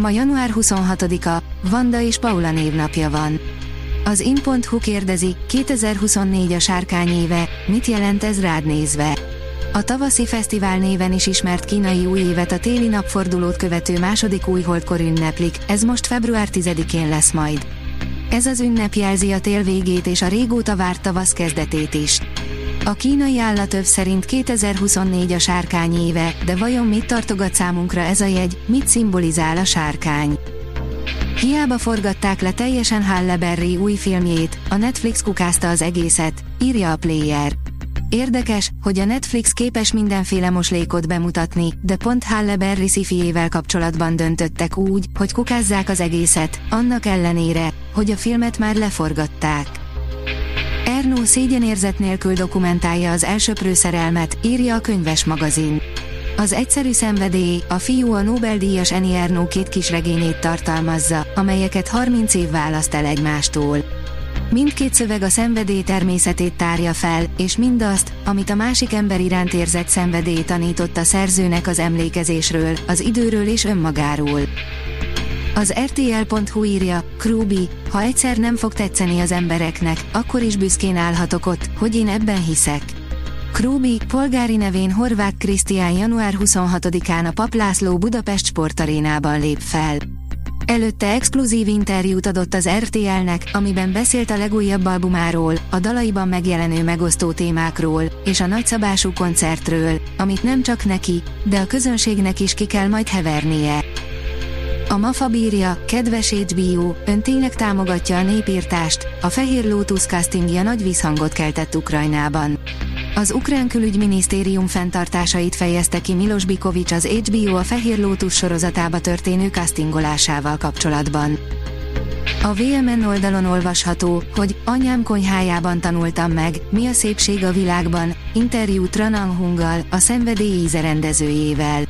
Ma január 26-a, Vanda és Paula névnapja van. Az in.hu kérdezi, 2024 a sárkány éve, mit jelent ez rád nézve? A tavaszi fesztivál néven is ismert kínai új évet a téli napfordulót követő második újholdkor ünneplik, ez most február 10-én lesz majd. Ez az ünnep jelzi a tél végét és a régóta várt tavasz kezdetét is. A kínai állatöv szerint 2024 a sárkány éve, de vajon mit tartogat számunkra ez a jegy, mit szimbolizál a sárkány? Hiába forgatták le teljesen Halle Berry új filmjét, a Netflix kukázta az egészet, írja a Player. Érdekes, hogy a Netflix képes mindenféle moslékot bemutatni, de pont Halle Berry szifiével kapcsolatban döntöttek úgy, hogy kukázzák az egészet, annak ellenére, hogy a filmet már leforgatták. Ernó szégyenérzet nélkül dokumentálja az elsöprő szerelmet, írja a könyves magazin. Az egyszerű szenvedély, a fiú a Nobel-díjas Eni Ernó két kisregényét tartalmazza, amelyeket 30 év választ el egymástól. Mindkét szöveg a szenvedély természetét tárja fel, és mindazt, amit a másik ember iránt érzett szenvedély tanított a szerzőnek az emlékezésről, az időről és önmagáról. Az RTL.hu írja, Krúbi, ha egyszer nem fog tetszeni az embereknek, akkor is büszkén állhatok ott, hogy én ebben hiszek. Krúbi, polgári nevén Horváth Krisztián január 26-án a Paplászló Budapest sportarénában lép fel. Előtte exkluzív interjút adott az RTL-nek, amiben beszélt a legújabb albumáról, a dalaiban megjelenő megosztó témákról, és a nagyszabású koncertről, amit nem csak neki, de a közönségnek is ki kell majd hevernie. A MAFA bírja, kedves HBO, ön tényleg támogatja a népírtást, a Fehér Lotus castingja nagy visszhangot keltett Ukrajnában. Az ukrán külügyminisztérium fenntartásait fejezte ki Milos Bikovics az HBO a Fehér Lótusz sorozatába történő castingolásával kapcsolatban. A VMN oldalon olvasható, hogy anyám konyhájában tanultam meg, mi a szépség a világban, interjú Tranang Hunggal, a szenvedély íze rendezőjével.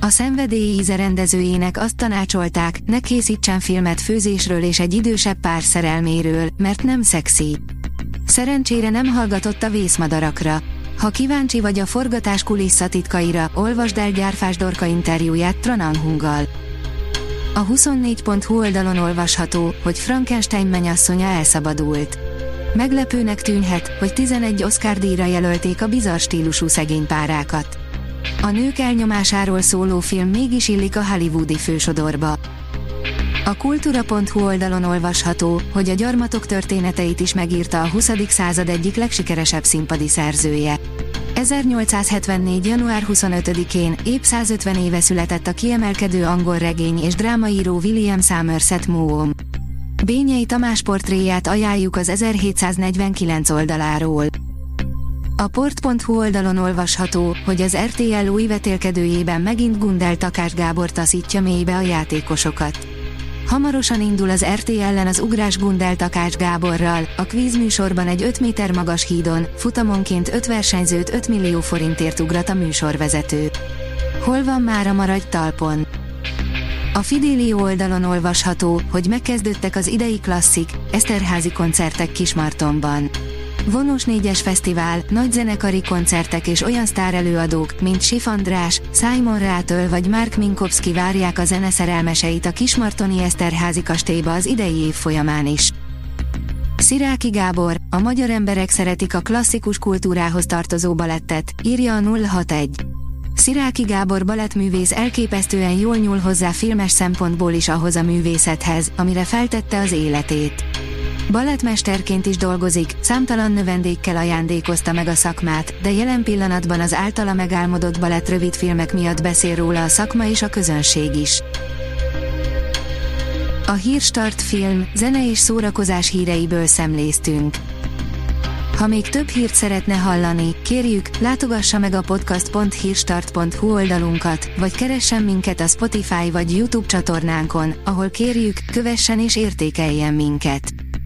A szenvedély íze rendezőjének azt tanácsolták, ne készítsen filmet főzésről és egy idősebb pár szerelméről, mert nem szexi. Szerencsére nem hallgatott a vészmadarakra. Ha kíváncsi vagy a forgatás kulisszatitkaira, olvasd el Gyárfás Dorka interjúját Tranang Hunggal. A 24.hu oldalon olvasható, hogy Frankenstein menyasszonya elszabadult. Meglepőnek tűnhet, hogy 11 Oscar díjra jelölték a bizarr stílusú szegénypárákat. A nők elnyomásáról szóló film mégis illik a hollywoodi fősodorba. A kultúra.hu oldalon olvasható, hogy a gyarmatok történeteit is megírta a 20. század egyik legsikeresebb színpadi szerzője. 1874. január 25-én, épp 150 éve született a kiemelkedő angol regény és drámaíró William Somerset Maugham. Bényei Tamás portréját ajánljuk az 1749 oldaláról. A port.hu oldalon olvasható, hogy az RTL vetélkedőjében megint Gundel Takás Gábor taszítja mélybe a játékosokat. Hamarosan indul az RT ellen az ugrás Gundel Takács Gáborral, a kvízműsorban egy 5 méter magas hídon, futamonként 5 versenyzőt 5 millió forintért ugrat a műsorvezető. Hol van már a maradj talpon? A Fidélió oldalon olvasható, hogy megkezdődtek az idei klasszik, Eszterházi koncertek Kismartonban. Vonós négyes fesztivál, nagy zenekari koncertek és olyan sztárelőadók, mint Sif András, Simon Rátől vagy Mark Minkowski várják a zeneszerelmeseit a Kismartoni Eszterházi kastélyba az idei év folyamán is. Sziráki Gábor, a magyar emberek szeretik a klasszikus kultúrához tartozó balettet, írja a 061. Sziráki Gábor balettművész elképesztően jól nyúl hozzá filmes szempontból is ahhoz a művészethez, amire feltette az életét. Balettmesterként is dolgozik, számtalan növendékkel ajándékozta meg a szakmát, de jelen pillanatban az általa megálmodott balett rövidfilmek miatt beszél róla a szakma és a közönség is. A Hírstart film, zene és szórakozás híreiből szemléztünk. Ha még több hírt szeretne hallani, kérjük, látogassa meg a podcast.hírstart.hu oldalunkat, vagy keressen minket a Spotify vagy YouTube csatornánkon, ahol kérjük, kövessen és értékeljen minket.